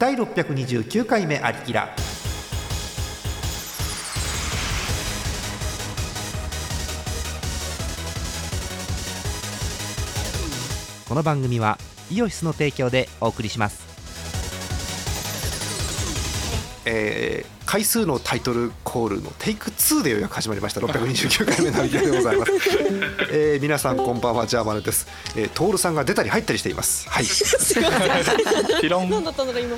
第629回目ありきらこの番組はイオシスの提供でお送りします。えー回数のタイトルコールのテイク2でようやく始まりました。629回目のありきらでございます、えー皆さんこんばんはジャーマネです、えー、トールさんが出たり入ったりしています。はい。ピロン。何だったんだろう今。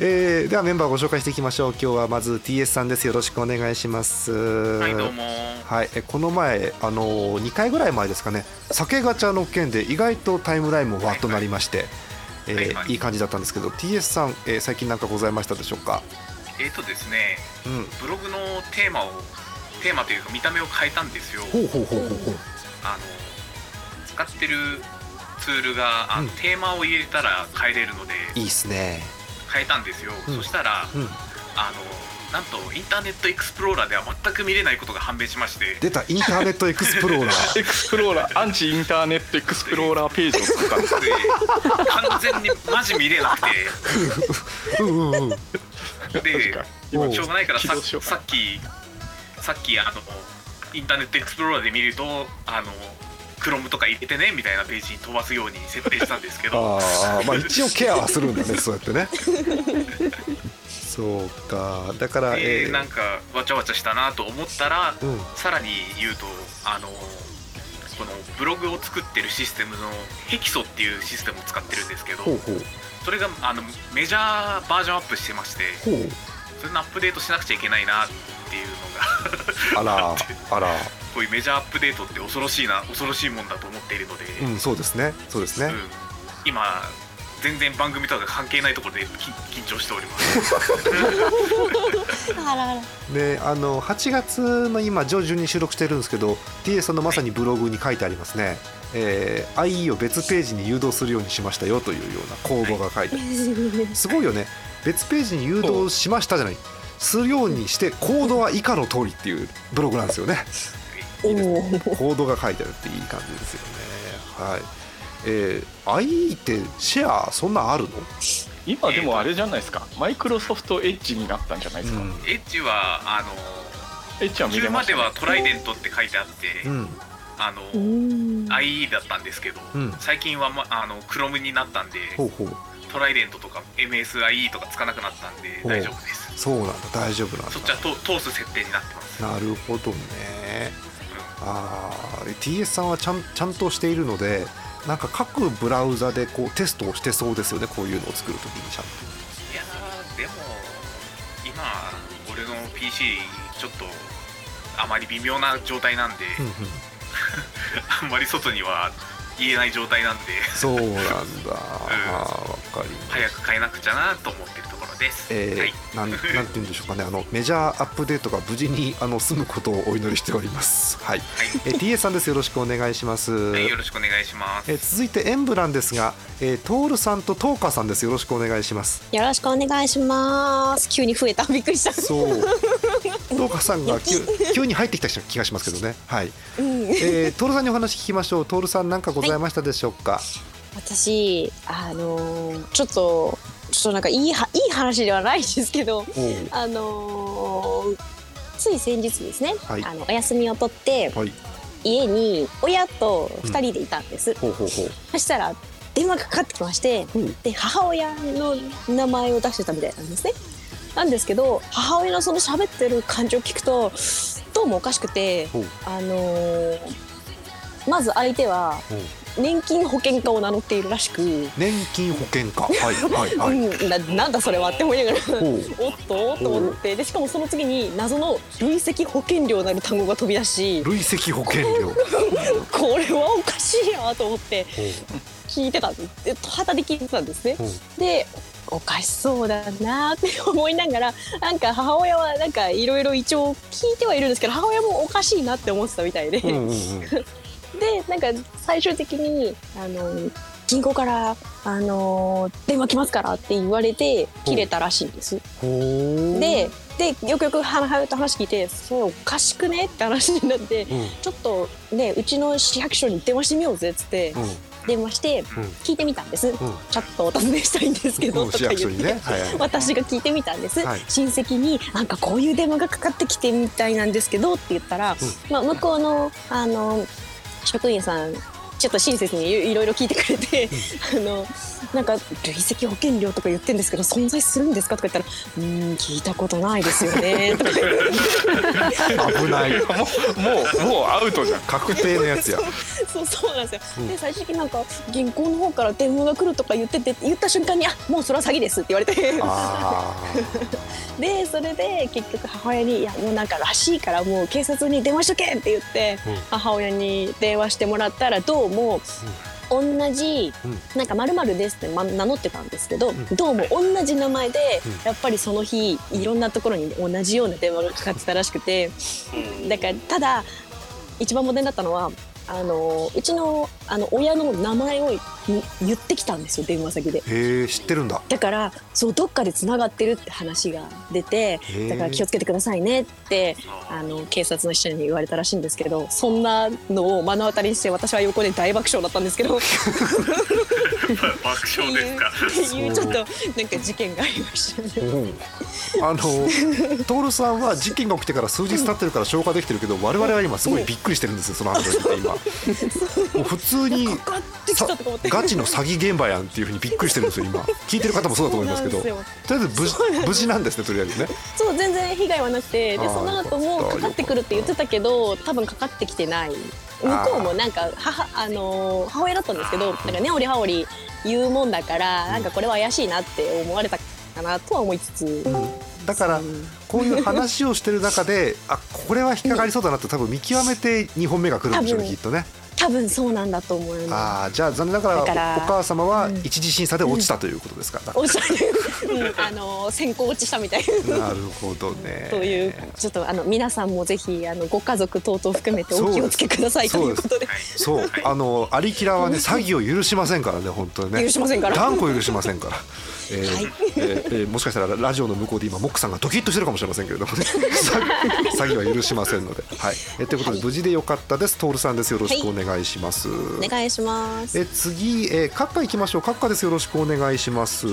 えーではメンバーをご紹介していきましょう。今日はまず TS さんです。よろしくお願いします。はいどうも。はい、えこの前、あのー、2回ぐらい前ですかね。酒ガチャの件で意外とタイムラインもわっとなりまして、えーはいはい。いい感じだったんですけど TS さん、えー最近なんかございましたでしょうか？えーとですねうん。ブログのテーマをテーマというか見た目を変えたんですよ。ほうほうほうほうほう。あの使ってるツールがあの、うん。テーマを入れたら変えれるのでいいっすね。変えたんですよ、うん。そしたらうん。あのなんとインターネットエクスプローラーでは全く見れないことが判明しまして。出たインターネットエクスプローラー。エクスプローラーアンチインターネットエクスプローラーページを作ったんですで完全にマジ見れなくて。うんうんうん。でしょうがないからささっきさっきあのインターネットエクスプローラーで見るとあの Chrome とか入れてねみたいなページに飛ばすように設定したんですけど。ああまあ一応ケアはするんだね そうやってね。そうか。だからでえー。なんかわちゃわちゃしたなと思ったら、うん。さらに言うとあのこのブログを作ってるシステムのヘキソっていうシステムを使ってるんですけどそれがあのメジャーバージョンアップしてましてそれのアップデートしなくちゃいけないなっていうのが。あら あらこういうメジャーアップデートって恐ろしいな恐ろしいもんだと思っているので、うんそうですねそうですね、うん。今全然番組とか関係ないところでき緊張しております。あらあらであの8月の今上旬に収録してるんですけど TS さんのまさにブログに書いてありますね、えー IE を別ページに誘導するようにしましたよというような公募が書いてあります。すごいよね。別ページに誘導しましたじゃない。するようにしてコードは以下の通りっていうブログなんですよねおおコードが書いてあるっていい感じですよね。はい。えー、IE ってシェアそんなあるの？今でもあれじゃないですか。マイクロソフトエッジになったんじゃないですか、うん。エッジはあのエッジは見れまね、ではトライデントって書いてあって、うん。あのうん IE だったんですけど、うん。最近は、ま、あの Chrome になったんでほうほう。トライデントとか MSIE とかつかなくなったんで大丈夫です。そうなんだ。大丈夫なんだ。そっちはと通す設定になってます、なるほどねあー TS さんはちゃんちゃんとしているのでなんか各ブラウザでこうテストをしてそうですよねこういうのを作るときにちゃんと。いやーでも今俺の PC ちょっとあまり微妙な状態なんで、うんうん。あんまり外には言えない状態なんで。そうなんだ、あーわかります。早く変えなくちゃなと思ってるです、えーはい。なんなんて言うんでしょうかね。あのメジャーアップデートが無事にあの済むことをお祈りしております。はい、えー TS さんです。よろしくお願いします、はい、よろしくお願いします。えー続いてエンブランですが、えー、トールさんとトーさんです。よろしくお願いします。よろしくお願いします。急に増えた。びっくりした。そう。トーさんが急急に入ってきた気がしますけどね。はい、うん。えー、トールさんにお話聞きましょう。トールさん何かございましたでしょうか、私あのーちょっとちょっとなんかいいはいい話ではないんですけどあのーつい先日ですね、はい。あのお休みを取ってはい。家に親と2人でいたんです、そしたら電話がかかってきましてほうで母親の名前を出してたみたいなんですね。なんですけど母親のその喋ってる感じを聞くとどうもおかしくてあのーまず相手は年金保険課を名乗っているらしく、年金保険課。はいはいはい、うん、ななんだそれはって思いながら。おっとと思って。でしかもその次に謎の累積保険料なる単語が飛び出し。累積保険料。これはおかしいなと思って。聞いてたんで聞いてたんですね。でおかしそうだなって思いながらなんか母親はなんかいろいろ一応聞いてはいるんですけど母親もおかしいなって思ってたみたいで、うんうんうん でなんか最終的にあの銀行からあの電話来ますからって言われて切れたらしいんです。ででよくよく母親と話聞いてそれおかしくねって話になってうん。ちょっとねうちの市役所に電話してみようぜっつってうん。電話して聞いてみたんです、ちょっとお尋ねしたいんですけど、とか言って、ね、はいはい私が聞いてみたんです、はい。親戚になんかこういう電話がかかってきてみたいなんですけどって言ったら、まあ、向こうのあの職員さんちょっと親切にいいろいろ聞いてくれて、あのなんか累積保険料とか言ってるんですけど存在するんですか？とか言ったら「うーん聞いたことないですよね」とか危ない。もうもうもうアウトじゃん。確定のやつや。そうそうなんですよ、うん。で最終的になんか銀行の方から電話が来るとか言ってて言った瞬間に「あもうそれは詐欺です」って言われて。あ でそれで結局母親に「いやもうなんからしいからもう警察に電話しとけ!」って言って、うん。母親に電話してもらったらどうも、同じうん。なんか「まるです」ってま名乗ってたんですけど、ん。どうも同じ名前で、うん。やっぱりその日いろんなところに同じような電話がかかってたらしくて。だからただ一番問題だったのはあのうちのあの親の名前を言言ってきたんですよ電話先で。ーへえ知ってるんだ。だからそうどっかでつながってるって話が出てだから気をつけてくださいねってあの警察の人に言われたらしいんですけどそんなのを目の当たりにして私は横で大爆笑だったんですけど。っ爆て笑ですか？いうっていうちょっとなんか事件がありましたね。うん。あの徹さんは事件が起きてから数日経ってるから消化できてるけど我々は今すごいびっくりしてるんですよその話を聞いて今。もう普通にかかってきたとか思って。ガチの詐欺現場やんっていうふうにびっくりしてるんですよ今。聞いてる方もそうだと思いますけど。とりあえず無事そうなんです。無事なんですねとりあえずね。そう全然被害はなくてでその後もよかかかってくるって言ってたけど多分かかってきてない。向こうもなんか母,、あのー母親だったんですけどなんかねおりはおり言うもんだからなんかこれは怪しいなって思われたかなとは思いつつ、だからこういう話をしてる中であこれは引っかかりそうだなって多分見極めて2本目が来るんでしょうねきっとね多分そうなんだと思いまああじゃあ残念ながらお母様はうん。一次審査で落ちたということですか、す。おっしゃる、うん、あのー先行落ちしたみたいな。なるほどね。というちょっとあの皆さんもぜひあのご家族等々含めてお気をつけくださいということで。そうあのアリキラはね詐欺を許しませんからね本当にね。許しませんから。断固許しませんから、えーはい。えーえーもしかしたらラジオの向こうで今モックさんがドキッとしてるかもしれませんけれどもね。詐欺は許しませんので、はい。えーということで、無事でよかったです。トールさんです。よろしくお願いします、お願いします。え次、えー、カッカ行きましょう。カッカです。よろしくお願いします。よ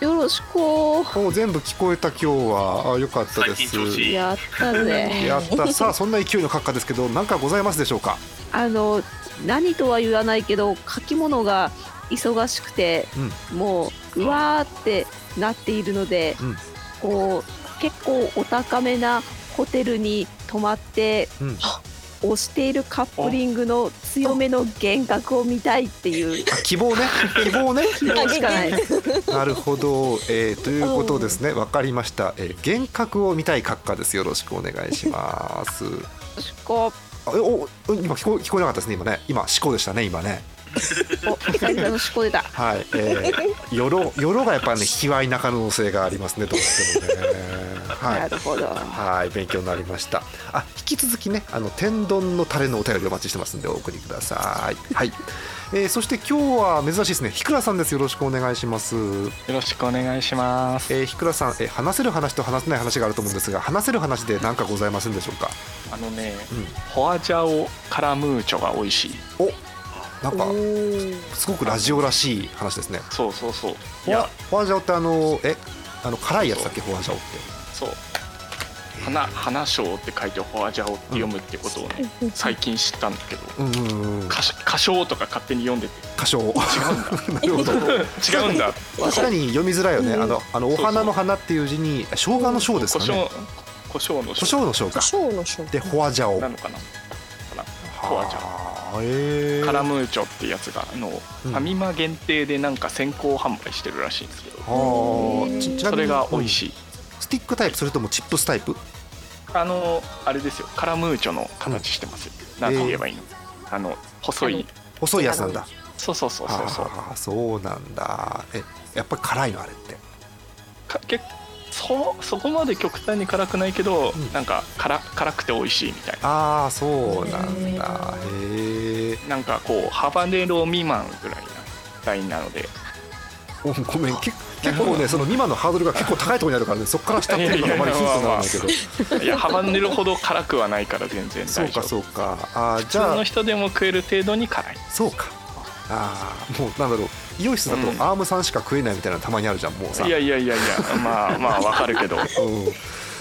ろしく。お全部聞こえた今日は。あよかったです。やったぜ。やった。さあそんな勢いのカッカですけど何かございますでしょうか？あの何とは言わないけど書き物が忙しくて、もううわーってなっているので、うん。こう結構お高めなホテルに泊まって、うん。推しているカップリングの強めの幻覚を見たいっていう。あ希望ね。希望ね。希望しかない。なるほど、えーということですね。わかりました、えー、幻覚を見たい閣下です。よろしくお願いします。こあえおお今聞こえ聞こえなかったですね今ね。今思考でしたね今ねうお久々のしこ出た。はい、えー、よろよろがやっぱね卑猥な可能性がありますねどうしてもね。はないるほど。はい勉強になりました。あ引き続きねあの天丼のタレのお便りお待ちしてますんでお送りください。はい、えー、そして今日は珍しいですね。ひくらさんです。よろしくお願いします。よろしくお願いします。えー、ひくらさん、えー話せる話と話せない話があると思うんですが話せる話で何かございませんでしょうか？あのね、うん。フォアジャオカラムーチョが美味しい。おなんかすごくラジオらしい話ですね。そうそうそう。いフォアや。フォアジャオってあのえあの辛いやつだっけ？フォアジャオって。そう。花花章って書いてフォアジャオって読むってことをね、最近知ったんだけど。うんうんうん歌歌唱とか勝手に読んでて。歌唱？違うんだ。なるほど違うんだ。確かに読みづらいよね。あのあのお花の花っていう字に生姜の生ですか胡ね椒胡椒の胡椒の生か。ショーのショー。でフォアジャオなのかな？かな？フォアジャはあえーカラムーチョってやつがあの、うん。ファミマ限定でなんか先行販売してるらしいんですけど。それが美味しうんい、スティックタイプそれともチップスタイプ？あのあれですよ。カラムーチョの形してますよ、なんて言えばいいの、あの細い。細いやつなんだ。そうそうそうそうそう。はあそうなんだ。えやっぱり辛いのあれって？かけそそこまで極端に辛くないけど、ん。なんか辛辛くて美味しいみたいな。ああそうなんだ。へえなんかこうハバネロ未満ぐらいなラインなので。ごめん。け結構ねその今のハードルが結構高いところにあるからね。そこから下っていうのがあまりヒントにならないけど。いやハバネロほど辛くはないから全然そう大丈夫。かそうか。あー普通のじゃあ人でも食える程度に辛い。そうか。ああもうなんだろうイオシスだとうん。アームさんしか食えないみたいなのたまにあるじゃんもうさ。いやいやいやいやまあまあわかるけど。うん、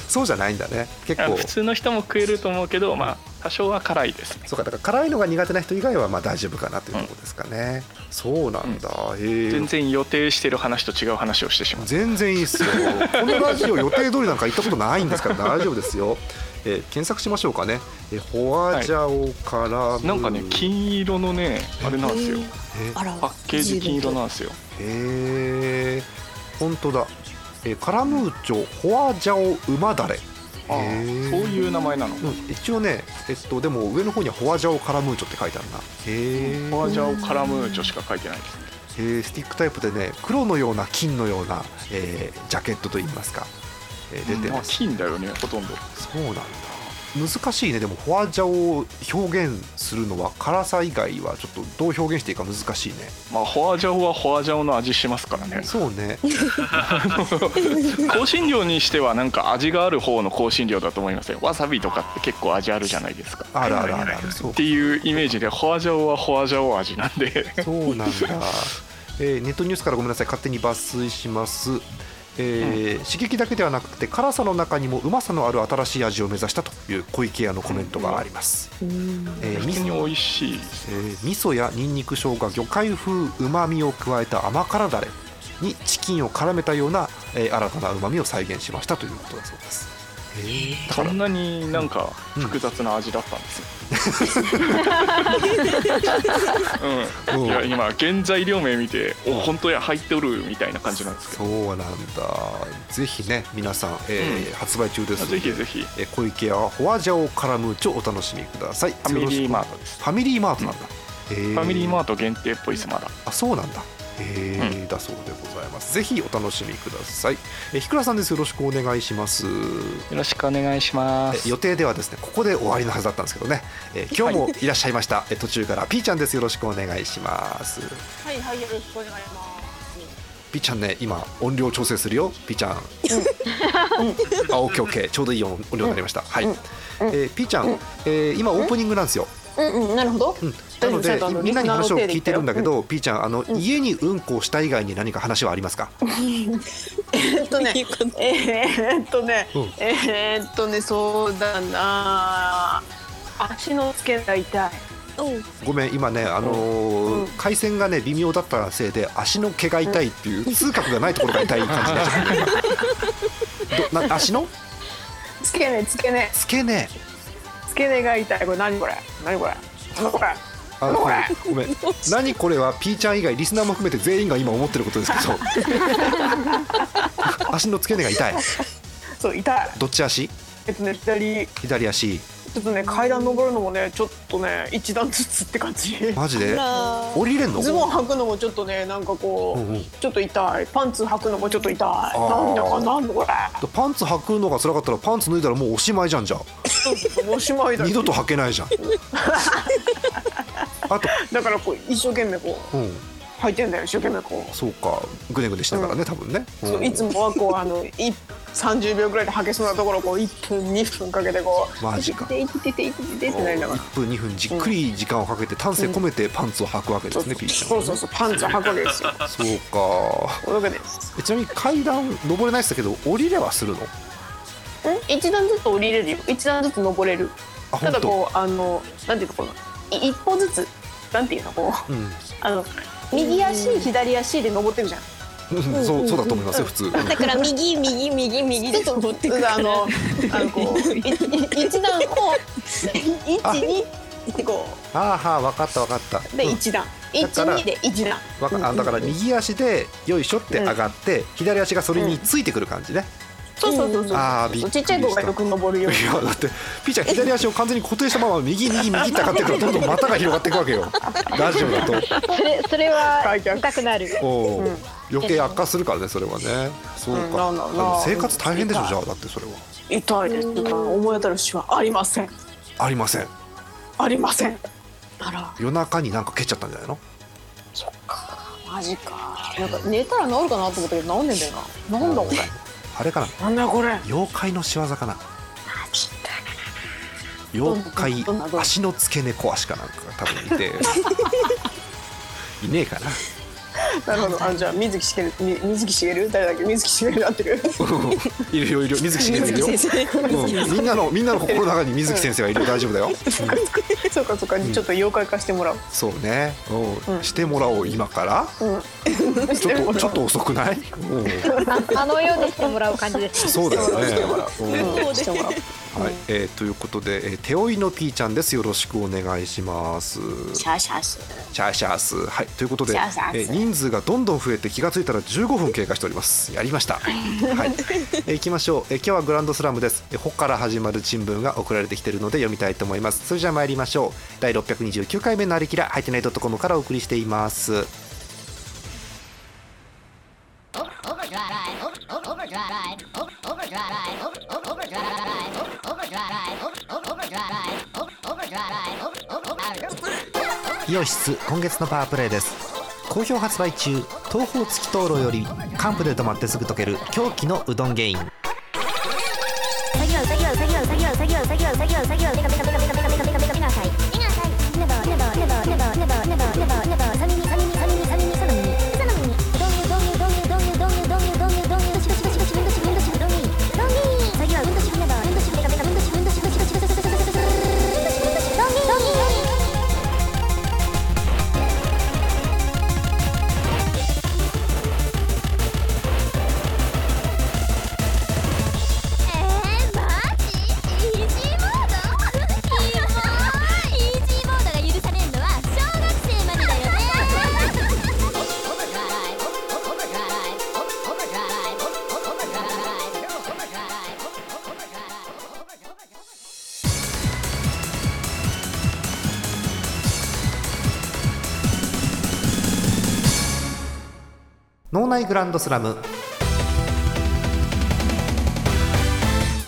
そうじゃないんだね。結構。普通の人も食えると思うけどまあ多少は辛いですね。そうかだから辛いのが苦手な人以外はまあ大丈夫かなというところですかね、そうなんだ、へえ。全然予定してる話と違う話をしてしまう。全然いいっすよ。このラジオ予定通りなんか行ったことないんですから大丈夫ですよ、えー検索しましょうかね、えー、ホワジャオからムなんかね金色のねあれなんですよ。えあらパッケージ金色なんですよ。へえ本当だ、えーカラムーチョホワジャオ馬だれ。ああへー。そういう名前なの。うん、一応ね、えっと、でも上の方にはホワジャオカラムーチョって書いてあるな。へえホワジャオカラムーチョしか書いてないですね。えースティックタイプでね黒のような金のような、えージャケットといいますか、えー出てまあます、金だよねほとんど。そうなんだ。難しいね。でもフォアジャを表現するのは辛さ以外はちょっとどう表現していいか難しいね。まあホワジャオはホワジャオの味しますからね。そうね。香辛料にしてはなんか味がある方の香辛料だと思いますよ。わさびとかって結構味あるじゃないですか。あるあるあるある。っていうイメージでホワジャオはホワジャオ味なんで。そうなんだ、えーネットニュースからごめんなさい。勝手に抜粋します、えー刺激だけではなくて辛さの中にもうまさのある新しい味を目指したという小池屋のコメントがあります、えー普味噌。通に美味しい。えー味噌やニンニク生姜魚介風うまみを加えた甘辛だれにチキンを絡めたような、えー新たなうまみを再現しましたということだそうです。そんなになんか複雑な味だったんですよ、うん、いや今原材料名見てお本当や入っておるみたいな感じなんですけど。そうなんだ。ぜひね皆さん、えー発売中ですのでぜひぜひ。えー小池屋ホワジャオカラムーチョお楽しみください。ファミリーマートです。ファミリーマートなんだ、へー。ファミリーマート限定っぽいですまだ。あそうなんだへえ、だそうでございます。ぜひお楽しみください。えーひくらさんです。よろしくお願いします。よろしくお願いします。え予定ではですねここで終わりのはずだったんですけどね、えー今日もい。らっしゃいました、え途中から。ピーちゃんです。よろしくお願いします。はいはいよろしくお願いします。ピーちゃんね今音量調整するよ。ピーちゃん、あオッケーオッケー。ちょうどいい音音量になりました、はい、えーピーちゃん、えー今オープニングなんですよ、うんうんなるほど。うん、なのでみんなに話を聞いてるんだけど、ピーちゃんあの、家にうんこをした以外に何か話はありますか、えっとね、えーっとねうん、えーっとね、そうだな。足の付けが痛い。ごめん今ねあのー回線がね微妙だったせいで足の毛が痛いっていう痛覚がないところが痛い感じになっちゃったどな足の付け根、付け根、付け根付け根が痛い。これ何これ、何これ、何これ？あなんだこれ？ごめん。何これはピーちゃん以外リスナーも含めて全員が今思ってることですけど。足の付け根が痛い。そう、痛い。どっち足？左、左足ちょっとね、階段登るのもね、ちょっとね、一段ずつって感じ。マジで？降りれんの？ズボン履くのもちょっとね、なんかこう、うんうん。ちょっと痛い。パンツ履くのもちょっと痛い。ー。なんだか、なんだこれ。パンツ履くのが辛かったらパンツ脱いだらもうおしまいじゃんじゃあおしまいだ。二度と履けないじゃん。あと。だからこう一生懸命こううん。履いてんだよ一生懸命こう。そうか。ぐねぐねしながらね、多分ね、そういつもはこうあのい30秒ぐらいで履けそうなところをこう1分2分かけてこうマジか。いててていてててってなりながら1分2分じっくり時間をかけて丹精込めてパンツを履くわけですね、ピーちゃんそうそうそうパンツを履くわけですよそうかですえちなみに階段登れないって言ったけど降りれはするのん一段ずつ降りれるよ一段ずつ登れるただこうあのなんていうのこのい一歩ずつなんていうのこううんあの右足左足で登ってるじゃんそうそうだと思いますよ普通、うん。だから右右右右で登ってくるあの あのこう。いい一段を一二ってこあーはー分かった分かった。うでうん。一段。一二で一段。わかあだから右足でよいしょって上がって、左足がそれについてくる感じね、そうそうそうそう。あーびっくりした。ちっちゃい子がよく登るよいやだってピーちゃん左足を完全に固定したまま右右右って上がってくるとどんどん股が広がっていくわけよ。ラジオだと。それそれは痛くなる。おーうん余計悪化するからねそれはね。そうか、うん、生活大変でしょじゃあだってそれは。痛いです。思い当たる節はありません。ありません。ありません。あら。夜中になんか蹴っちゃったんじゃないの？そっか。マジか。なんか寝たら治るかなと思ったけど治んねんだよな。なんだこれ。あれかな？なだこれ。妖怪の仕業かな？妖怪足の付け根小足かなんか多分いて。いねえかな。なるほど。あじゃあ水木しげる水木しげる？誰だっけ？水木しげるなってる。いるよいる水木しげるいるよ、みんなのみんなの心の中に水木先生がいる大丈夫だよ、そうかそうか。ちょっと妖怪化してもらう。そうね、してもらおう今から？ちょっとちょっと遅くない、あのようにしてもらう感じです。そうだよね、うん、してもらおう。はい、えー、ということで、えー、手負いのピーちゃんです。よろしくお願いします。シャーシャース。シャーシャース。はい、ということで、シえー、人数がどんどん増えて、気がついたら15分経過しております。やりました。はい、えー、行きましょう。えー、今日はグランドスラムです。えー、ほから始まる新聞が送られてきているので、読みたいと思います。それじゃあ、参りましょう。第六百二十九回目のありきら、はいテナイドットコムからお送りしています。Overdrive, overdrive, overdrive. イオシス今月のパワープレイです。好評発売中東方月灯籠よりカンプで止まってすぐ溶ける狂気のうどんゲイン。作業作業作業作業作業作業作業ランドスラム。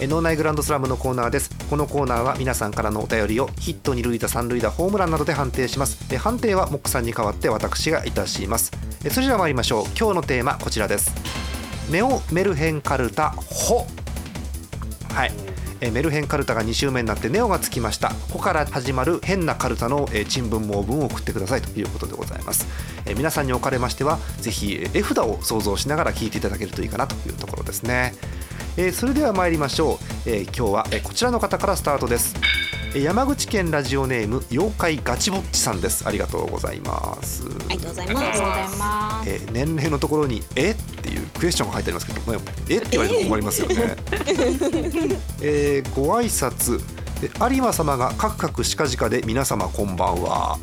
え脳内グランドスラムのコーナーです。このコーナーは皆さんからのお便りをヒット二塁打三塁打ホームランなどで判定します。判定はモックさんに代わって私がいたします。えそれでは参りましょう。今日のテーマこちらです。ネオメルヘンカルタホ。はい。えメルヘンカルタが2週目になってネオがつきました。ここから始まる変なカルタの、えー珍文盲文を送ってくださいということでございます、えー皆さんにおかれましてはぜひえー絵札を想像しながら聞いていただけるといいかなというところですね、えーそれでは参りましょう、えー今日は、えーこちらの方からスタートです。えー山口県ラジオネーム妖怪ガチぼっちさんです。ありがとうございます。ありがとうございます。えー年齢のところに「え？っ?」ていうクエスチョンが入ってありますけど、まあえ？って言われると困りますよね。えーご挨拶。え有馬様がカクカクしかじかで皆様 こんばんは。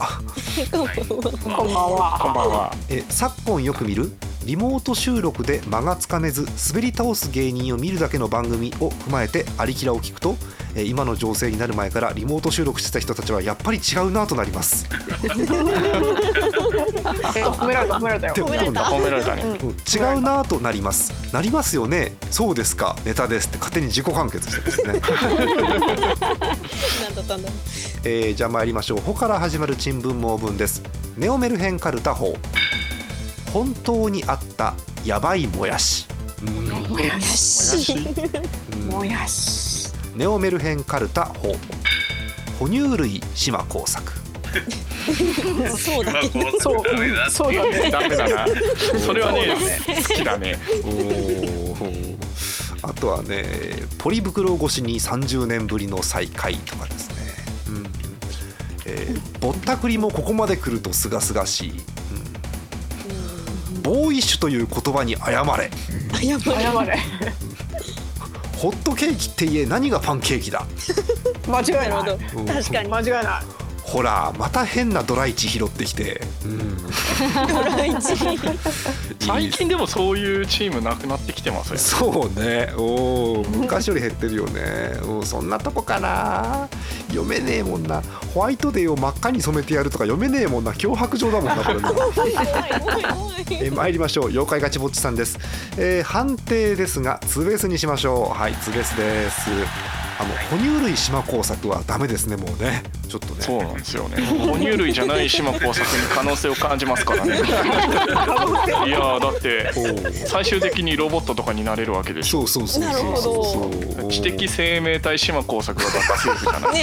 こんばんはこんばんはえ昨今よく見るリモート収録で間がつかめず滑り倒す芸人を見るだけの番組を踏まえてありきらを聞くとえ今の情勢になる前からリモート収録してた人たちはやっぱり違うなとなります。え褒められた褒められた褒められた。ね。うん。違うなとなります。なりますよね。そうですか。ネタですって。勝手に自己完結してますね。えーじゃあ参りましょう「ほ」から始まる珍文盲文です。ネオメルヘンカルタ法本当にあったやばいもやし。うんもやし。うんもやし。ネオメルヘンカルタ法哺乳類島工作。そうだけど。そう。そうだね。ダメだな。それはね好きだね。あとはねポリ袋越しに30年ぶりの再会とかですね、うん。えーぼったくりもここまで来るとすがすがしい、うん、ボーイッシュという言葉に謝れ。謝謝れ。ホットケーキって言え何がパンケーキだ、間違いない。確かに。間違いないほらまた変なドライチ拾ってきて、うん、ドライチ。最近でもそういうチームなくなってきてますよ。そうね。おー昔より減ってるよね、うん、そんなとこかな。読めねえもんな。ホワイトデーを真っ赤に染めてやるとか読めねえもんな。脅迫状だもんなこれ。なえー参りましょう。妖怪ガチぼっちさんです、えー判定ですがツーベースにしましょう。はいツーベースですあの哺乳類島工作はダメですねもうね。ちょっとね。そうなんですよね。哺乳類じゃない島工作に可能性を感じますからね。いやーだって最終的にロボットとかになれるわけでしょ。そうそうそうそうなるほど。そう知的生命体島工作がバカセーフじゃない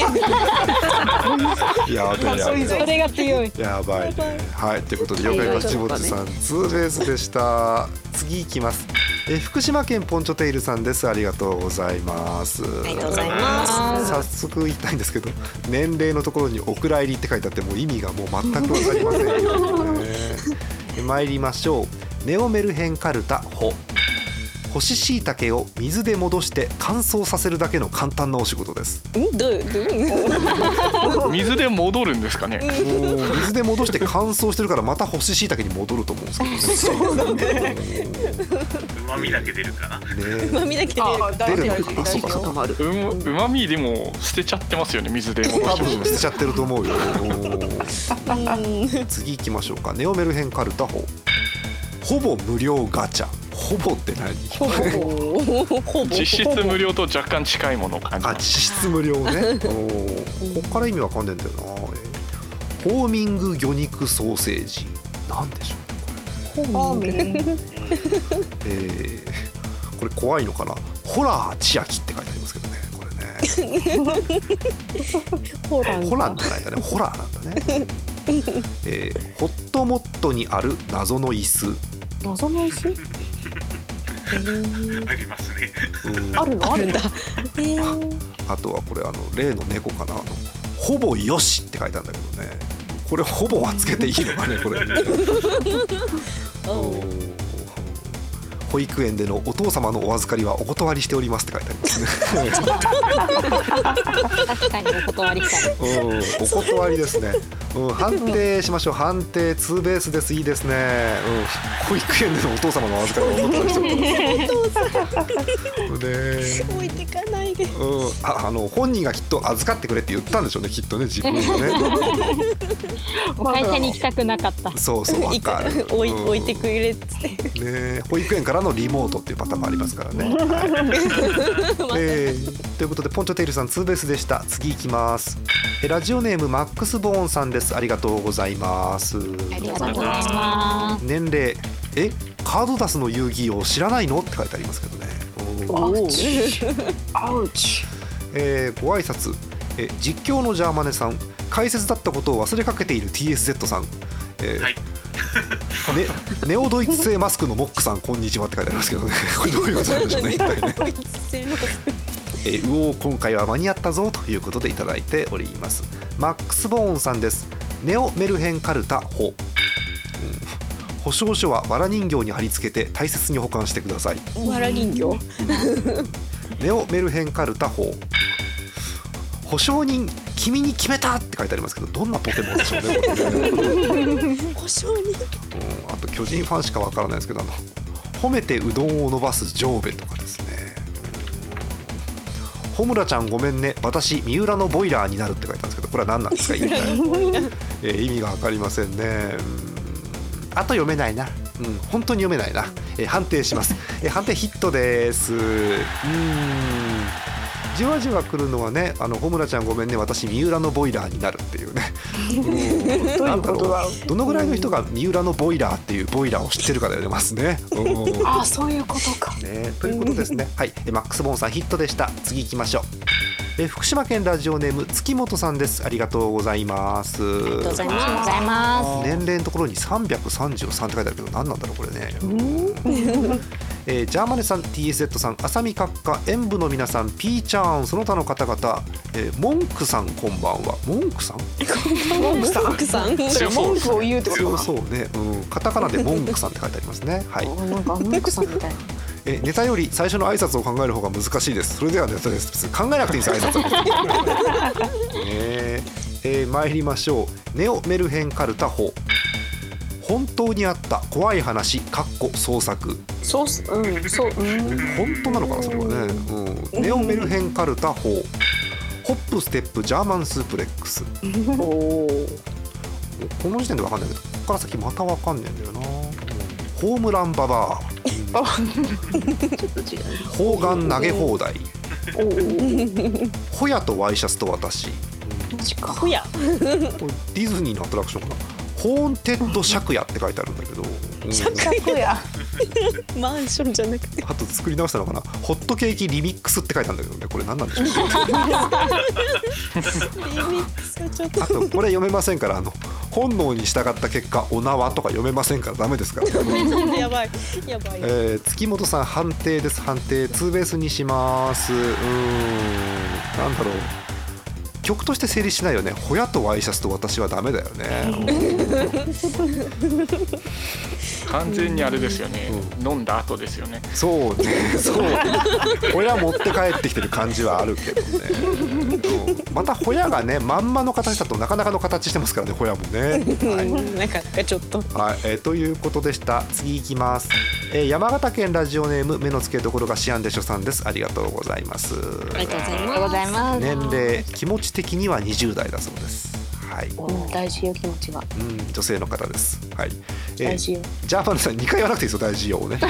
やべえやべえそれが強いやばいね。はいということで妖怪が七ぼちさんツーベースでした。次いきますえ福島県ポンチョテイルさんです。ありがとうございます。ありがとうございます。早速言いたいんですけど年齢のところに「お蔵入り」って書いてあってもう意味がもう全く分かりませんよね。え参りましょう。ネオメルヘンカルタホ干し椎茸を水で戻して乾燥させるだけの簡単なお仕事です。ん？どうどう水で戻るんですかね。水で戻して乾燥してるからまた干し椎茸に戻ると思うんですけど。ねうまみだけ出るかなねまみだけであ出るのかあそうかそうかうまみでも捨てちゃってますよね水で戻多しても。分 捨てちゃってると思うよ。次行きましょうか。ネオメルヘンカルタホほぼ無料ガチャほぼって何？ほぼ。ほぼ実質無料と若干近いものを感じあ実質無料ね。おー。こっから意味わかんねえんだよなえーホーミング魚肉ソーセージ。なんでしょうあーえー。これ怖いのかな？ホラー千秋って書いてありますけどねこれね。ほらホラーじゃないんだね。ホラーなんだね、えーホットモットにある謎の椅子。謎の石ありますね。うん。あるの？あるんだえ。ーあとはこれあの例の猫かな？あのほぼよしって書いてあるんだけどね。これほぼはつけていいのかねこれ。うん。保育園でのお父様のお預かりはお断りしておりますって書いてありますね。確かにお断りしたい。うん。お断りですね、うん、判定しましょう。判定ツーベースです。いいですね、うん、保育園でのお父様の預かりはお断りしておりますね置いてかないでうん、ああの本人がきっと預かってくれって言ったんでしょうねきっとね自分でね会社に行きたくなかったそうそうわかる置いうん置いてくれっつってね保育園からのリモートっていうパターンもありますからね、はいえーということでポンチョテイルさんツーベースでした次行きますえラジオネームマックスボーンさんですありがとうございます。ありがとうございま年齢え？カードダスの遊戯王知らないの？って書いてありますけどね。アウチえーご挨拶。え実況のジャーマネさん。解説だったことを忘れかけている TSZ さん、えーはい。ね、ネオドイツ製マスクのモックさんこんにちはって書いてありますけどね。これどういうことなんでしょうね。一体ね、えー、うおー今回は間に合ったぞということでいただいております。マックスボーンさんです。ネオメルヘンカルタホ、うん。保証書は藁人形に貼り付けて大切に保管してください。わら人形？ネオメルヘンカルタ法保証人君に決めたって書いてありますけどどんなポケモンでしょうねこれね、うん、保証にあと巨人ファンしかわからないですけどあの褒めてうどんを伸ばす上部とかですね。うん穂村ちゃんごめんね。私三浦のボイラーになるって書いてあるんですけどこれは何なんですか意味が、えー意味が分かりませんね。うん。あと読めないな。うん。本当に読めないな、えー判定します、えー判定ヒットです。うーんじわじわ来るのはねあの穂村ちゃんごめんね私三浦のボイラーになるっていうねないだろうどのぐらいの人が三浦のボイラーっていうボイラーを知ってるかで出ますね。うんあそういうことかね、ということですね。はい、えマックスボーンさんヒットでした。次行きましょう。え福島県ラジオネーム月本さんです。ありがとうございます。ありがとうございありがとうございます年齢のところに333って書いてあるけど何なんだろうこれね。えージャーマネさん TSZ さん浅見閣下演舞の皆さんピーチャーンその他の方々、えーモンクさんこんばんは。モンクさん？モンクさん。奥さん。それ文句を言うってことそうか。そうね、うん、カタカナでモンクさんって書いてありますね。はい。なんか文句さんみたい。な えネタより最初の挨拶を考える方が難しいです。それではネタです。考えなくていいんです。挨拶はねえ。えー参りましょう。ネオメルヘンカルタ法本当にあった怖い話かっこ創作。そうっすうんそううん。本当なのかなそれはね、うん、ネオメルヘンカルタ法。ホップステップジャーマンスープレックス。この時点で分かんないけどここから先また分かんないんだよな。ホームランババア。ちょっと違う砲丸投げ放題。ホヤとワイシャツと私。ほやこれディズニーのアトラクションかなホーンテッド借家って書いてあるんだけど、うん。借やマンションじゃなくて。あと作り直したのかな？ホットケーキリミックスって書いてあるんだけどね。これ何なんでしょう？あとこれ読めませんからあの本能に従った結果お縄とか読めませんからダメですから、やばい。やばい。えー月本さん判定です。判定ツーベースにします。うーん。なんだろう曲として成立しないよね。ホヤとワイシャツと私はダメだよね。完全にあれですよね、飲んだ後ですよね。そうね。そうホヤ持って帰ってきてる感じはあるけどね。うん。またホヤがねまんまの形だとなかなかの形してますからねホヤもね。はい。なんかちょっと。はい、えーということでした。次いきます、えー山形県ラジオネーム目の付けどころがシアンでしょさんです。ありがとうございます。ありがとうございます。年齢気持ち的には20代だそうです。はい、うん大事よ気持ちがうん、女性の方です。はい、え大事よ。ジャーマネさん2回言わなくていいですよ大事よをね、は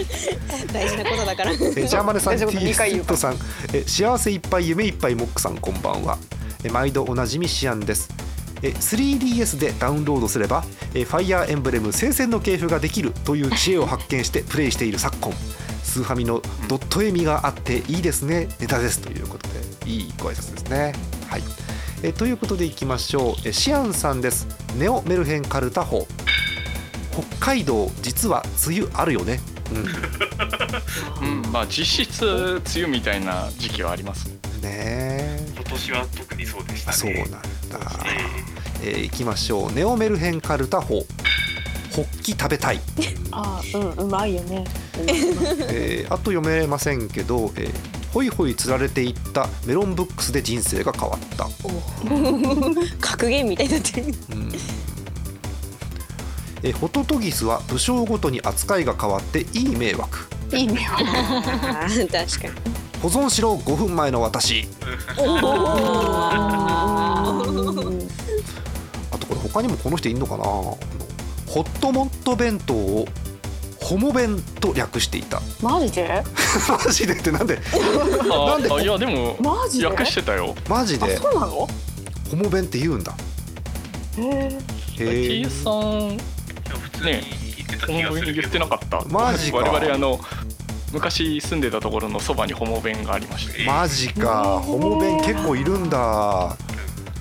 い大事なことだから。えージャーマネさん大 T 丈夫二回言うスットさん。えー幸せいっぱい夢いっぱいモックさんこんばんは。えー毎度おなじみシアンです。えー 3DS でダウンロードすればえーファイヤーエンブレム聖戦の系譜ができるという知恵を発見してプレイしている昨今。スーファミのドット絵味があっていいですねネタです。ということでいいご挨拶ですね。はい。えーということでいきましょう。えーシアンさんです。ネオメルヘンカルタ法北海道実は梅雨あるよね。うん。うんまあ実質梅雨みたいな時期はあります。ねえ。今年は特にそうでしたね。あそうなんだ、ええ。ー、いきましょう。ネオメルヘンカルタ法ホッキ食べたい、あーうんうまいよね。えーあと読めませんけど、えーホイホイ釣られていったメロンブックスで人生が変わった、格言みたいになってる。うん。えーホトトギスは武将ごとに扱いが変わっていい迷惑。いいねあー確かに。保存しろ5分前の私。あとこれ他にもこの人いんのかな？ホットモット弁当をホモ弁と略していた。マジで？マジで？ってなんで？あ なんで？あいやでもマジで？訳してたよ。あマジで？そうなの？ホモ弁って言うんだ。へえへ T えさん普通に言ってたホモ弁言ってなかったマジか。我々あの昔住んでたところのそばにホモ弁がありまして。マジか。ホモ弁結構いるんだ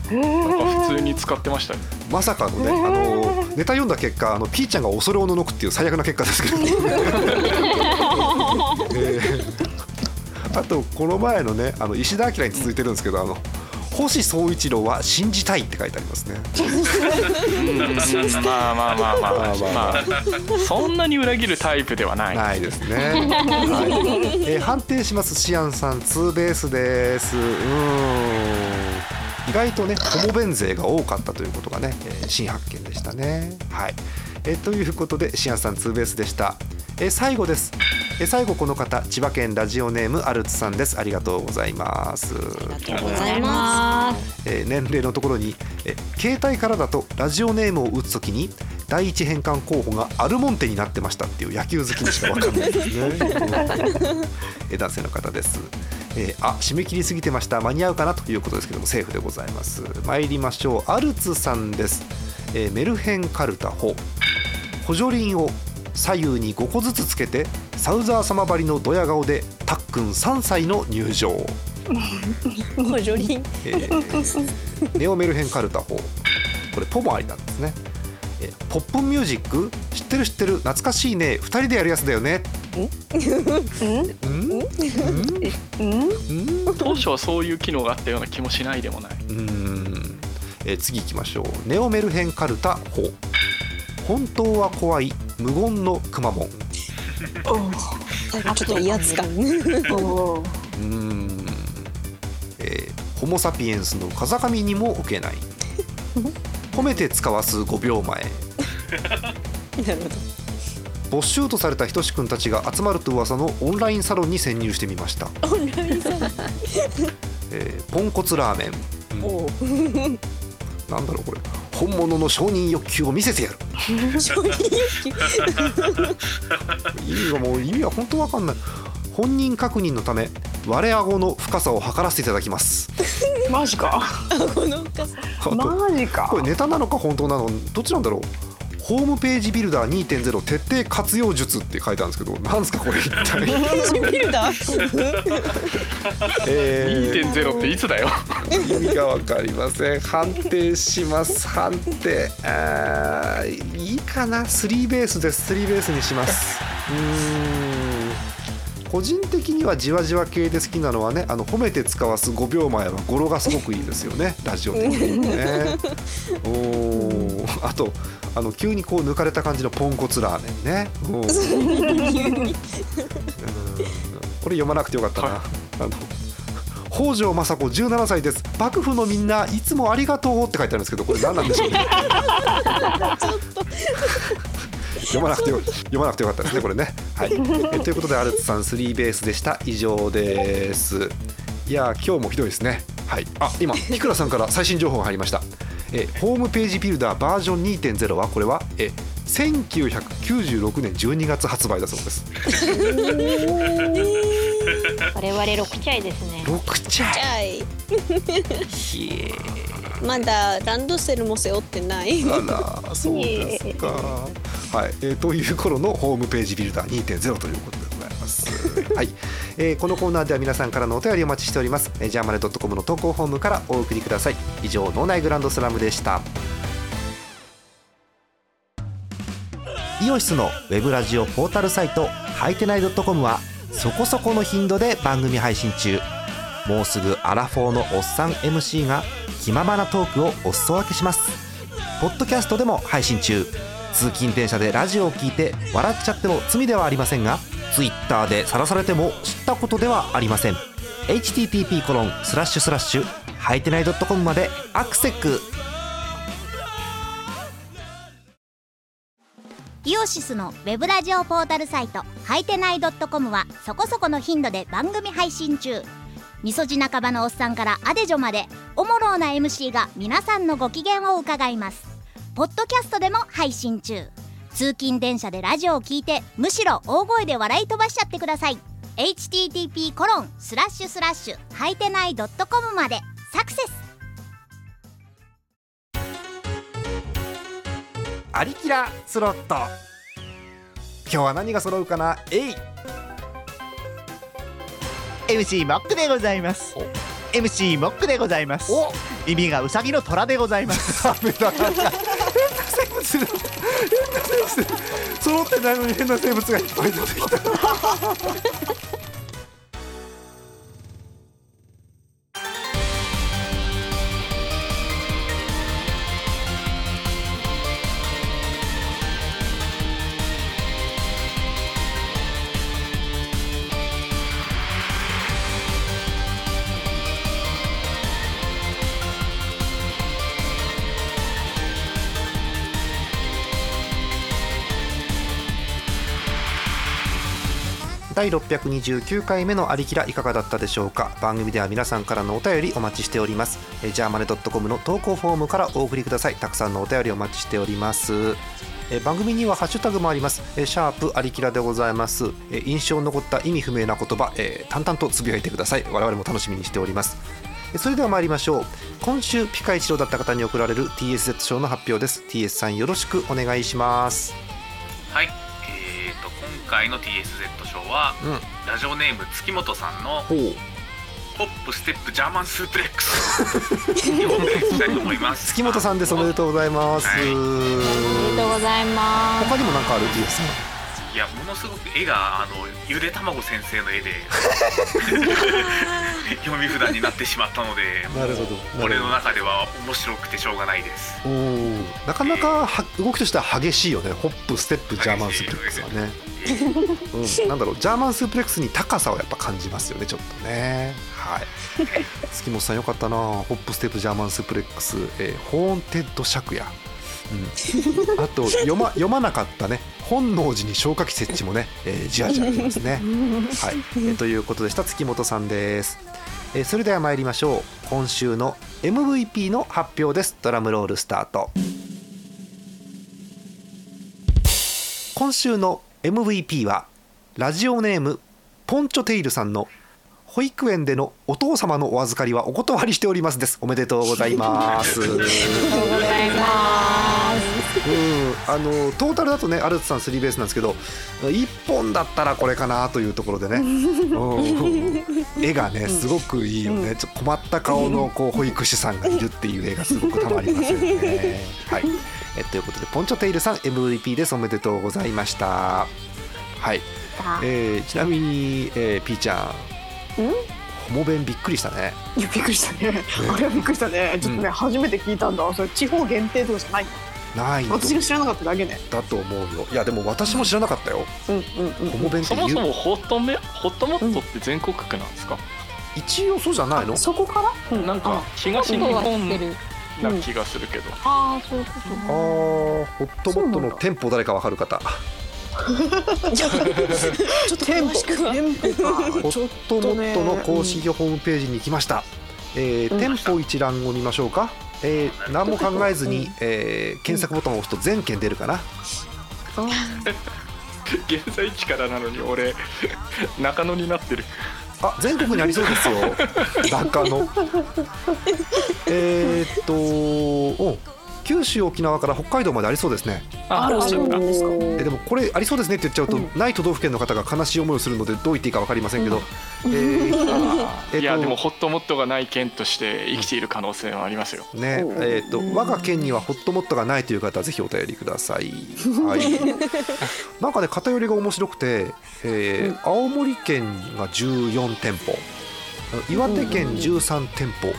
普通に使ってましたね。まさかのねあのネタ読んだ結果あのピーちゃんが恐れおののくっていう最悪な結果ですけど、えー。あとこの前のねあの石田明に続いてるんですけどあの星総一郎は信じたいって書いてありますね。うん。まあまあまあまあまあまあままあ。そんなに裏切るタイプではない。ないですね、はい。えー判定します。シアンさんツーベースです。うーん意外とねホモ弁勢が多かったということがね、えー新発見でしたね。はい、えーということでシアンさんツーベースでした、えー最後です、えー最後この方千葉県ラジオネームアルツさんです。ありがとうございます。ありがとうございます。えー年齢のところに、えー携帯からだとラジオネームを打つときに第一変換候補がアルモンテになってましたっていう野球好きにしか分かんないですね。う んえー男性の方です。えーあ締め切りすぎてました。間に合うかなということですけどもセーフでございます。参りましょう。アルツさんです、えーメルヘンカルタホ。補助輪を左右に5個ずつつけてサウザー様ばりのドヤ顔でたっくん3歳の入場。補助輪。えーネオメルヘンカルタ法これポもありなんですね、えーポップミュージック？知ってる知ってる。懐かしいね。2人でやるやつだよね当初はそういう機能があったような気もしないでもないうん、えー次行きましょうネオメルヘンカルタ法本当は怖い無言のくまモンちょっと威圧感うん、えーホモ・サピエンスの風上にも置けない褒めて使わす5秒前なるほど没収とされたひとしくんたちが集まると噂のオンラインサロンに潜入してみました。えーポンコツラーメン、う。んなんだろうこれ。本物の承認欲求を見せてやる。承認欲求？意味がもう意味は本当わかんない。本人確認のため我顎の深さを測らせていただきます。マジか。この深さ。マジか。これネタなのか本当なの？どっちなんだろう？ホームページビルダー2.0徹底活用術って書いてあるんですけどなんですかこれ一体、ビルダー？えー2.0っていつだよ？意味がわかりません。判定します。判定。あーいいかな。スリーベースです。スリーベースにします。うーん。個人的にはじわじわ系で好きなのはねあの褒めて使わす5秒前は語呂がすごくいいですよね。ラジオ的にもね。おー。あとあの急にこう抜かれた感じのポンコツラーメンね。これ読まなくてよかったな、あの北条政子17歳です。幕府のみんないつもありがとうって書いてあるんですけどこれ何なんでしょうね。読まなくてよ読まなくてよかったですねこれね。はい。えということでアルツさんスリーベースでした。以上です。いやー今日もひどいですね。はい。あ今ひくらさんから最新情報が入りましたえホームページビルダーバージョン2.0はこれはえ1996年12月発売だそうです。我々六チャイですね。6ちゃじゃあいいひえまだランドセルも背負ってない。あらそうですか。はい、えーという頃のホームページビルダー2.0ということでございます。はい、えーこのコーナーでは皆さんからのお便りお待ちしております。えージャーマネドットコムの投稿フォームからお送りください。以上脳内グランドスラムでした。イオシスのウェブラジオポータルサイトハイテナイドットコムはそこそこの頻度で番組配信中。もうすぐアラフォーのおっさん MC が気ままなトークをお裾分けします。ポッドキャストでも配信中通勤電車でラジオを聞いて笑っちゃっても罪ではありませんが Twitter で晒されても知ったことではありません。http コロンスラッシュスラッシュはいてない .com までアクセックイオシスのウェブラジオポータルサイトはいてない .com はそこそこの頻度で番組配信中。みそじ半ばのおっさんからアデジョまでおもろうな MC が皆さんのご機嫌を伺います。ポッドキャストでも配信中。通勤電車でラジオを聞いてむしろ大声で笑い飛ばしちゃってください。http コロンスラッシュスラッシュはいてない .com までサクセス。アリキラスロット。今日は何が揃うかな？えい。MC モックでございます。お。MC モックでございます。お。耳がウサギの虎でございますダメだなんか変な生物変な生物揃ってないのに変な生物がいっぱい出てきた。第629回目のありきらいかがだったでしょうか？番組では皆さんからのお便りお待ちしております。えジャーマネドットコムの投稿フォームからお送りください。たくさんのお便りお待ちしております。え番組にはハッシュタグもあります。えシャープありきらでございます。え印象に残った意味不明な言葉。え淡々とつぶやいてください。我々も楽しみにしております。えーそれでは参りましょう。今週ピカイチローだった方に贈られる TSZ 賞の発表です。TS さんよろしくお願いします。はい、回の TSZ 賞は、うん。ラジオネーム月本さんのほう。ホップステップジャーマンスープレックス。にお送りしたいと思います。月本さんです。おめでとうございます、はい。おめでとうございます。他にも何かある？TS さんいやものすごく絵があのゆで卵先生の絵で 読み札になってしまったのでなるほど。俺の中では面白くてしょうがないです。なかなかは動きとしては激しいよね。ホップステップジャーマンスープレックスはね、うん、なんだろう。ジャーマンスープレックスに高さをやっぱ感じますよねちょっとね。はい。月本さんよかったな。ホップステップジャーマンスープレックス、えーホーンテッド借家うん、あと読ま読まなかったね。本能寺に消火器設置もね、えーじわじわありますね。はい、えーということでした。月本さんです。えーそれでは参りましょう。今週の MVP の発表です。ドラムロールスタート。今週の MVP はラジオネームポンチョテイルさんの保育園でのお父様のお預かりはお断りしておりますです。おめでとうございます。うん。あのトータルだとねアルツさんスリーベースなんですけど1本だったらこれかなというところでね、うん。絵がねすごくいいよね。ちょ困った顔のこう保育士さんがいるっていう絵がすごくたまりますよね。はい。えということでポンチョテイルさん MVP ですおめでとうございました。はい、えーちなみに、えー、ピーちゃん。ん？ホモ弁びっくりしたね。いやびっくりしたね。あれはびっくりしたね。ちょっとね、うん。初めて聞いたんだ。それ地方限定とかじゃないないと。私が知らなかっただけねだと思うよ。いやでも私も知らなかったよ。うんうんうん。ホモ弁ってそも言そうもホットメホットモットって全国区なんですか、一応そうじゃないの？そこから、うん、なんか東日本な気がするけど、ああそういうこあーホットモットの店舗誰かわかる方。ちょっと店舗詳しくはホットモットの公式ホームページに行きました。えーうん。店舗一覧を見ましょうか。えー何も考えずに、えー検索ボタンを押すと全件出るかな。現在地からなのに俺中野になってる。あ全国にありそうですよ。中野えーっとお九州沖縄から北海道までありそうですね。あらそうなんですか。えでもこれありそうですねって言っちゃうと、ない都道府県の方が悲しい思いをするのでどう言っていいか分かりませんけど、えー えっといやでもホットモットがない県として生きている可能性はありますよ。ねえー、と我が県にはホットモットがないという方はぜひお便りください。はい、なんかね偏りが面白くて、えー青森県が14店舗。岩手県13店舗。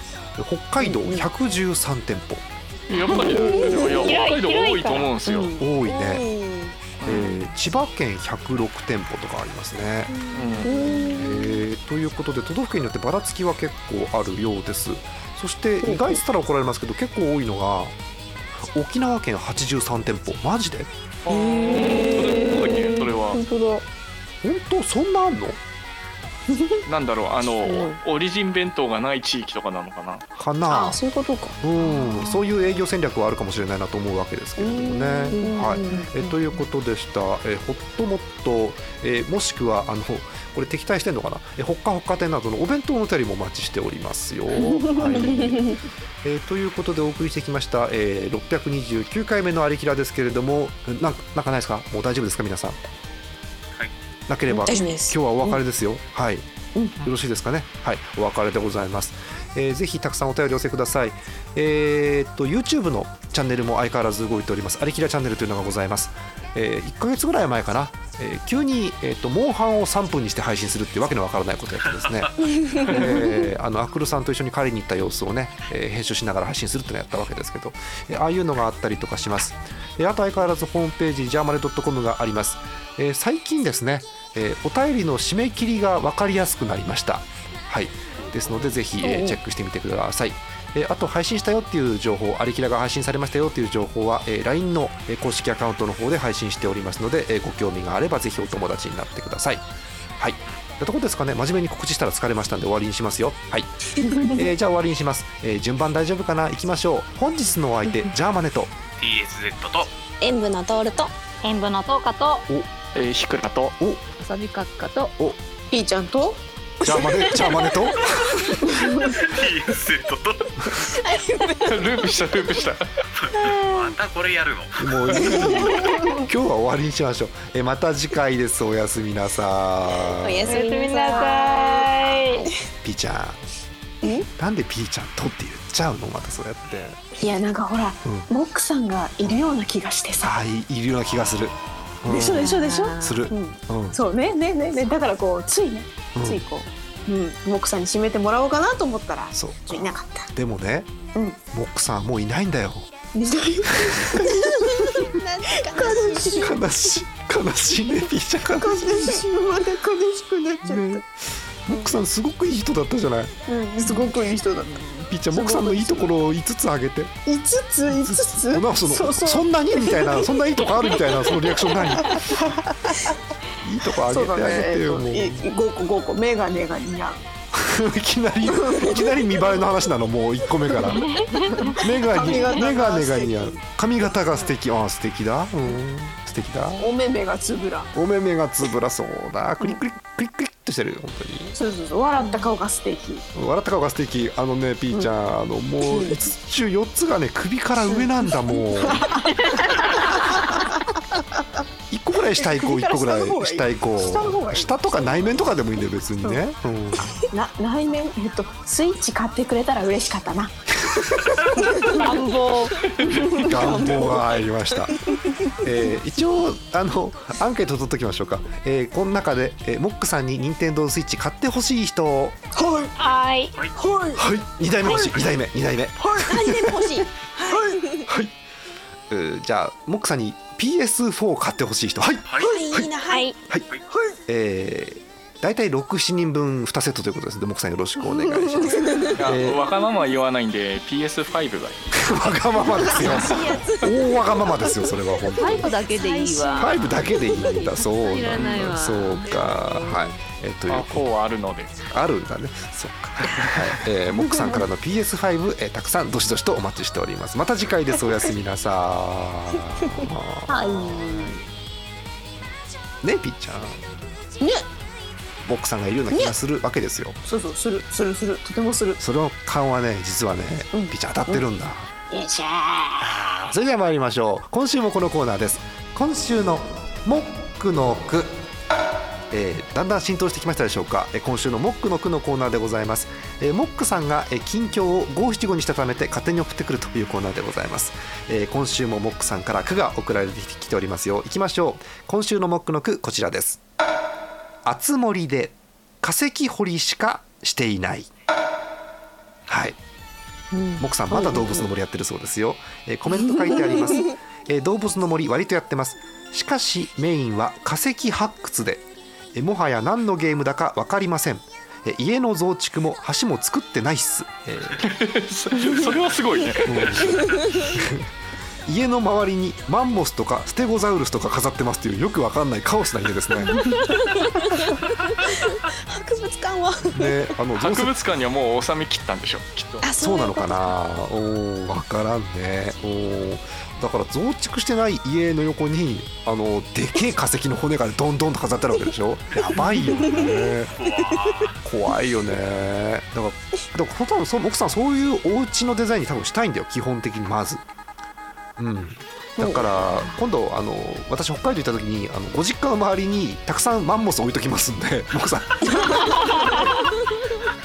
北海道113店舗やっぱりいや北海道多いと思うんですよ、多いね、えー千葉県106店舗とかありますね。えーということで都道府県によってばらつきは結構あるようです。そして意外ったら怒られますけど結構多いのが沖縄県83店舗。マジで？それすごいねそれは。本当だ。本当？そんなあんの？なんだろうあのオリジン弁当がない地域とかなのかな。かな。あそういうことか。うん。そういう営業戦略はあるかもしれないなと思うわけですけれどもね。はい。えということでした、えホットモット、えーもしくはあのこれ敵対してんのかな、えほっかほっか店などのお弁当のお便りもお待ちしておりますよ。はい。えーということでお送りしてきました、えー、629回目のありきらですけれどもなんなんかないですか？もう大丈夫ですか？皆さん。はいなければ今日はお別れですよ。はい。よろしいですかね。はい、お別れでございます。えーぜひたくさんお便りお寄せください。えーっと YouTube のチャンネルも相変わらず動いております。ありきらチャンネルというのがございます。え1ヶ月ぐらい前かな。えー急にえーっとモンハンを3分にして配信するっていうわけのわからないことをやってですね。えーあのアクルさんと一緒に狩りに行った様子をね、えー編集しながら配信するっていうのをやったわけですけど、えーああいうのがあったりとかします。えーあと相変わらずホームページジャーマネドットコムがあります。えー最近ですね、えーお便りの締め切りが分かりやすくなりました。はい。ですのでぜひ、えーチェックしてみてください。えーあと配信したよっていう情報、ありきらが配信されましたよっていう情報は、えー LINE のえー公式アカウントの方で配信しておりますので、えーご興味があればぜひお友達になってください。はい。ってとこですかね真面目に告知したら疲れましたんで終わりにしますよ。はい。えーじゃあ終わりにします。えー順番大丈夫かな？行きましょう。本日のお相手、ジャーマネと TSZ と塩分の通ると塩分の10日とえー、ひくらとわさび閣下とピーちゃんと？ジャーマネ、ジャーマネと？TSZ とループしたループしたまたこれやるの？もう今日は終わりにしましょう。えーまた次回です。おやすみなさい。おやすみなささいピーちゃん。なんでピーちゃんとって言っちゃうの？またそうやって。いやなんかほら、モックさんがいるような気がしてさああいいるような気がする。うん。でしょでしょでしょ？する。うん。うん。そう。ねねねね。だからこうついねうん。ついこう、うん、モックさんに締めてもらおうかなと思ったらそう。いなかった。でもね、うん。モックさんはもういないんだよ。悲しい。悲しい。悲しいねピーちゃん。悲し悲しい。まだ悲しくなっちゃいね。モックさんすごくいい人だったじゃない？うん、すごくいい人だった。ピーちゃんモックさんのいいところを5つあげて。5つ？5つ？なんかそのそうそう。そんなにみたいなそんないいとこあるみたいなそのリアクション何？いいとこあげてあげてよもう。えっとい5個5個メガネが似合う。いきなりいきなり見栄えの話なのもう1個目から。メガに髪型がメガネが似合う。髪型が素敵。ああ素敵だ。うん。素敵だ。お目目がつぶら。お目目がつぶら。そうだ。クリックリックリックリッとしてる本当に。そうそうそう。笑った顔が素敵笑った顔が素敵あのねピーちゃん、あのもう5つ中4つがね首から上なんだもう。1個ぐらい下行こう1個ぐらい下行こう。下とか内面とかでもいいんだよ別にね、う。ん。な内面えっとスイッチ買ってくれたら嬉しかったな。願 望願望が入りました、えー一応あのアンケート取っときましょうか、えーこの中で、えーモックさんに任天堂スイッチ買ってほしい人。はい。はい。はい。2代目欲しい。2代目。2代目。何でも欲しい。はい、えーじゃあモックさんに PS4 買ってほしい人。はい。はい。いいな。はい。はい、えー大体67人分2セットということです。のでモックさんよろしくお願いします。わがままは言わないんで PS5 がいいわがままですよ大わがままですよそれは本当にタイプだけでいいわ5だけでいいんだそういなんらないわだそうかはいえーというあこうあるのであるんだね。そっか。はい。えー、モックさんからの PS5、えー、たくさんどしどしとお待ちしております。また次回です。おやすみなさい。ねピッちゃん。ねモックさんがいるような気がするわけですよ。そうそうするするするとてもするその勘はね、実はね、うんピッちゃん当たってるんだ。よっしゃそれでは参りましょう。今週もこのコーナーです。今週のモックの句。えーだんだん浸透してきましたでしょうか、えー今週のモックの句のコーナーでございます、えーモックさんが、えー近況を五七五にしたためて勝手に送ってくるというコーナーでございます、えー今週もモックさんから句が送られてきておりますよ。行きましょう。今週のモックの句こちらです。あつ森で化石掘りしかしていない。はい。モクさんまだ動物の森やってるそうですよ、えーコメント書いてあります、えー動物の森割とやってます。しかしメインは化石発掘で、えーもはや何のゲームだか分かりません。えー家の増築も橋も作ってないっす、えー。そ それはすごいね家の周りにマンモスとかステゴザウルスとか飾ってますというよくわかんないカオスな家ですね。博物館はね、あの博物館にはもう収め切ったんでしょきっとあそうなのかなな。おーわからんね。おーだから増築してない家の横にあのでけえ化石の骨がどんどんと飾ってあるわけでしょ。やばいよね。怖いよね。だからだから多分奥さんそういうお家のデザインに多分したいんだよ基本的にまず。うん。だから今度あの私北海道行った時にあのご実家の周りにたくさんマンモス置いときますんで モックさん。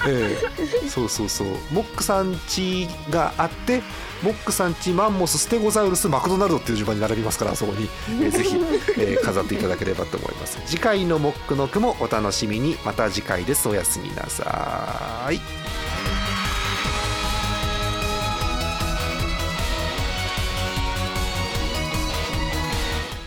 ええ。そうそうそう。モックさん家があってモックさん家マンモスステゴザウルスマクドナルドっていう順番に並びますからそこに、えーぜひ、えー飾っていただければと思います。次回のモックの句もお楽しみに。また次回です。おやすみなさい。